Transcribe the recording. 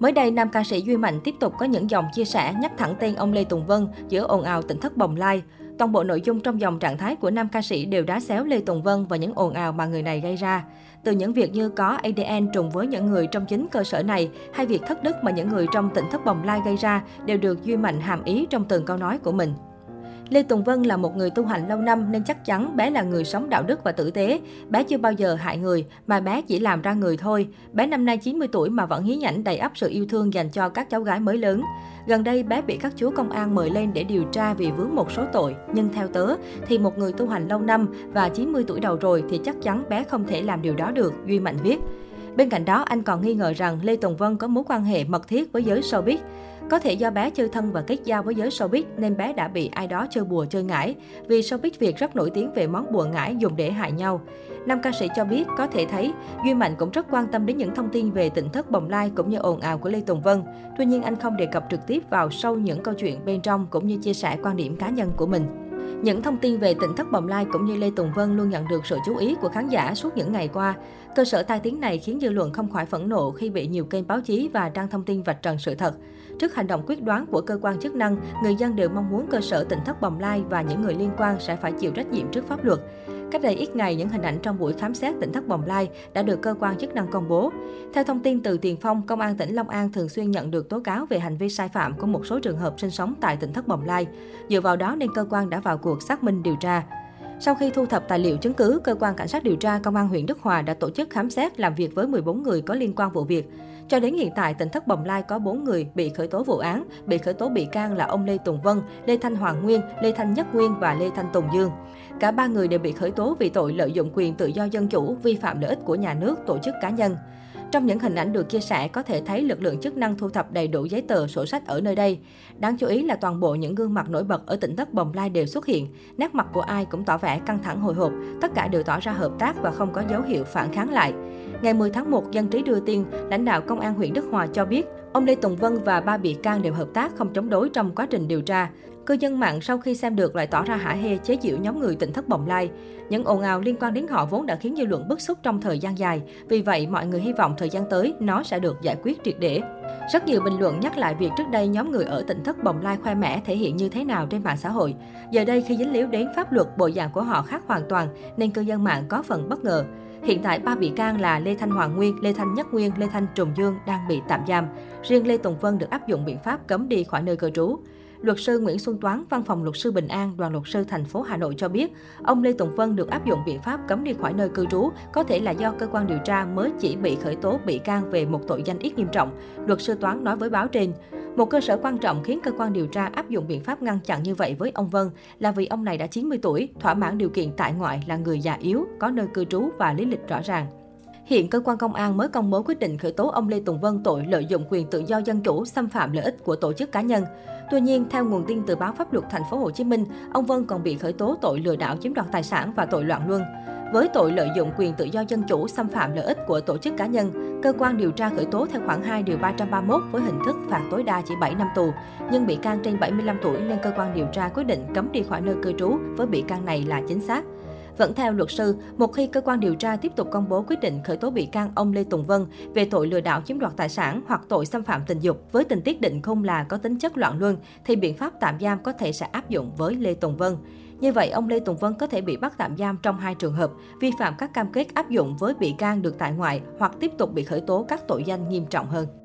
Mới đây, nam ca sĩ Duy Mạnh tiếp tục có những dòng chia sẻ nhắc thẳng tên ông Lê Tùng Vân giữa ồn ào tỉnh thất bồng lai. Toàn bộ nội dung trong dòng trạng thái của nam ca sĩ đều đá xéo Lê Tùng Vân và những ồn ào mà người này gây ra. Từ những việc như có ADN trùng với những người trong chính cơ sở này, hay việc thất đức mà những người trong tỉnh thất bồng lai gây ra đều được Duy Mạnh hàm ý trong từng câu nói của mình. Lê Tùng Vân là một người tu hành lâu năm nên chắc chắn bé là người sống đạo đức và tử tế. Bé chưa bao giờ hại người, mà bé chỉ làm ra người thôi. Bé năm nay 90 tuổi mà vẫn hí nhảnh đầy ắp sự yêu thương dành cho các cháu gái mới lớn. Gần đây, bé bị các chú công an mời lên để điều tra vì vướng một số tội. Nhưng theo tớ, thì một người tu hành lâu năm và 90 tuổi đầu rồi thì chắc chắn bé không thể làm điều đó được, Duy Mạnh viết. Bên cạnh đó, anh còn nghi ngờ rằng Lê Tùng Vân có mối quan hệ mật thiết với giới showbiz. Có thể do bé chơi thân và kết giao với giới showbiz nên bé đã bị ai đó chơi bùa chơi ngải. Vì showbiz Việt rất nổi tiếng về món bùa ngải dùng để hại nhau. Nam ca sĩ cho biết, có thể thấy, Duy Mạnh cũng rất quan tâm đến những thông tin về tỉnh thất bồng lai cũng như ồn ào của Lê Tùng Vân. Tuy nhiên, anh không đề cập trực tiếp vào sâu những câu chuyện bên trong cũng như chia sẻ quan điểm cá nhân của mình. Những thông tin về tỉnh thất bồng lai cũng như Lê Tùng Vân luôn nhận được sự chú ý của khán giả suốt những ngày qua. Cơ sở tai tiếng này khiến dư luận không khỏi phẫn nộ khi bị nhiều kênh báo chí và đăng thông tin vạch trần sự thật. Trước hành động quyết đoán của cơ quan chức năng, người dân đều mong muốn cơ sở tỉnh thất bồng lai và những người liên quan sẽ phải chịu trách nhiệm trước pháp luật. Cách đây ít ngày, những hình ảnh trong buổi khám xét tỉnh thất bồng lai đã được cơ quan chức năng công bố. Theo thông tin từ Tiền Phong, Công an tỉnh Long An thường xuyên nhận được tố cáo về hành vi sai phạm của một số trường hợp sinh sống tại tỉnh thất bồng lai. Dựa vào đó nên cơ quan đã vào cuộc xác minh điều tra. Sau khi thu thập tài liệu chứng cứ, cơ quan cảnh sát điều tra công an huyện Đức Hòa đã tổ chức khám xét làm việc với 14 người có liên quan vụ việc. Cho đến hiện tại, tỉnh thất Bồng Lai có 4 người bị khởi tố vụ án, bị khởi tố bị can là ông Lê Tùng Vân, Lê Thanh Hoàng Nguyên, Lê Thanh Nhất Nguyên và Lê Thanh Tùng Dương. Cả ba người đều bị khởi tố vì tội lợi dụng quyền tự do dân chủ, vi phạm lợi ích của nhà nước, tổ chức cá nhân. Trong những hình ảnh được chia sẻ, có thể thấy lực lượng chức năng thu thập đầy đủ giấy tờ, sổ sách ở nơi đây. Đáng chú ý là toàn bộ những gương mặt nổi bật ở tỉnh thất Bồng Lai đều xuất hiện. Nét mặt của ai cũng tỏ vẻ căng thẳng hồi hộp, tất cả đều tỏ ra hợp tác và không có dấu hiệu phản kháng lại. Ngày 10 tháng 1, dân trí đưa tin, lãnh đạo công an huyện Đức Hòa cho biết, ông Lê Tùng Vân và ba bị can đều hợp tác không chống đối trong quá trình điều tra. Cư dân mạng sau khi xem được lại tỏ ra hả hê chế giễu nhóm người tỉnh thất bồng lai. Những ồn ào liên quan đến họ vốn đã khiến dư luận bức xúc trong thời gian dài. Vì vậy, mọi người hy vọng thời gian tới nó sẽ được giải quyết triệt để. Rất nhiều bình luận nhắc lại việc trước đây nhóm người ở tỉnh thất bồng lai khoe mẽ thể hiện như thế nào trên mạng xã hội. Giờ đây khi dính líu đến pháp luật, bộ dạng của họ khác hoàn toàn nên cư dân mạng có phần bất ngờ. Hiện tại, ba bị can là Lê Thanh Hoàng Nguyên, Lê Thanh Nhất Nguyên, Lê Thanh Trùng Dương đang bị tạm giam. Riêng Lê Tùng Vân được áp dụng biện pháp cấm đi khỏi nơi cư trú. Luật sư Nguyễn Xuân Toán, Văn phòng Luật sư Bình An, Đoàn luật sư thành phố Hà Nội cho biết, ông Lê Tùng Vân được áp dụng biện pháp cấm đi khỏi nơi cư trú, có thể là do cơ quan điều tra mới chỉ bị khởi tố bị can về một tội danh ít nghiêm trọng. Luật sư Toán nói với báo trên, một cơ sở quan trọng khiến cơ quan điều tra áp dụng biện pháp ngăn chặn như vậy với ông Vân là vì ông này đã 90 tuổi, thỏa mãn điều kiện tại ngoại là người già yếu, có nơi cư trú và lý lịch rõ ràng. Hiện cơ quan công an mới công bố quyết định khởi tố ông Lê Tùng Vân tội lợi dụng quyền tự do dân chủ, xâm phạm lợi ích của tổ chức cá nhân. Tuy nhiên, theo nguồn tin từ báo pháp luật thành phố Hồ Chí Minh, ông Vân còn bị khởi tố tội lừa đảo chiếm đoạt tài sản và tội loạn luân. Với tội lợi dụng quyền tự do dân chủ, xâm phạm lợi ích của tổ chức cá nhân, cơ quan điều tra khởi tố theo khoảng 2 điều 331 với hình thức phạt tối đa chỉ 7 năm tù. Nhưng bị can trên 75 tuổi nên cơ quan điều tra quyết định cấm đi khỏi nơi cư trú với bị can này là chính xác. Vẫn theo luật sư, một khi cơ quan điều tra tiếp tục công bố quyết định khởi tố bị can ông Lê Tùng Vân về tội lừa đảo chiếm đoạt tài sản hoặc tội xâm phạm tình dục với tình tiết định không là có tính chất loạn luân, thì biện pháp tạm giam có thể sẽ áp dụng với Lê Tùng Vân. Như vậy, ông Lê Tùng Vân có thể bị bắt tạm giam trong hai trường hợp, vi phạm các cam kết áp dụng với bị can được tại ngoại hoặc tiếp tục bị khởi tố các tội danh nghiêm trọng hơn.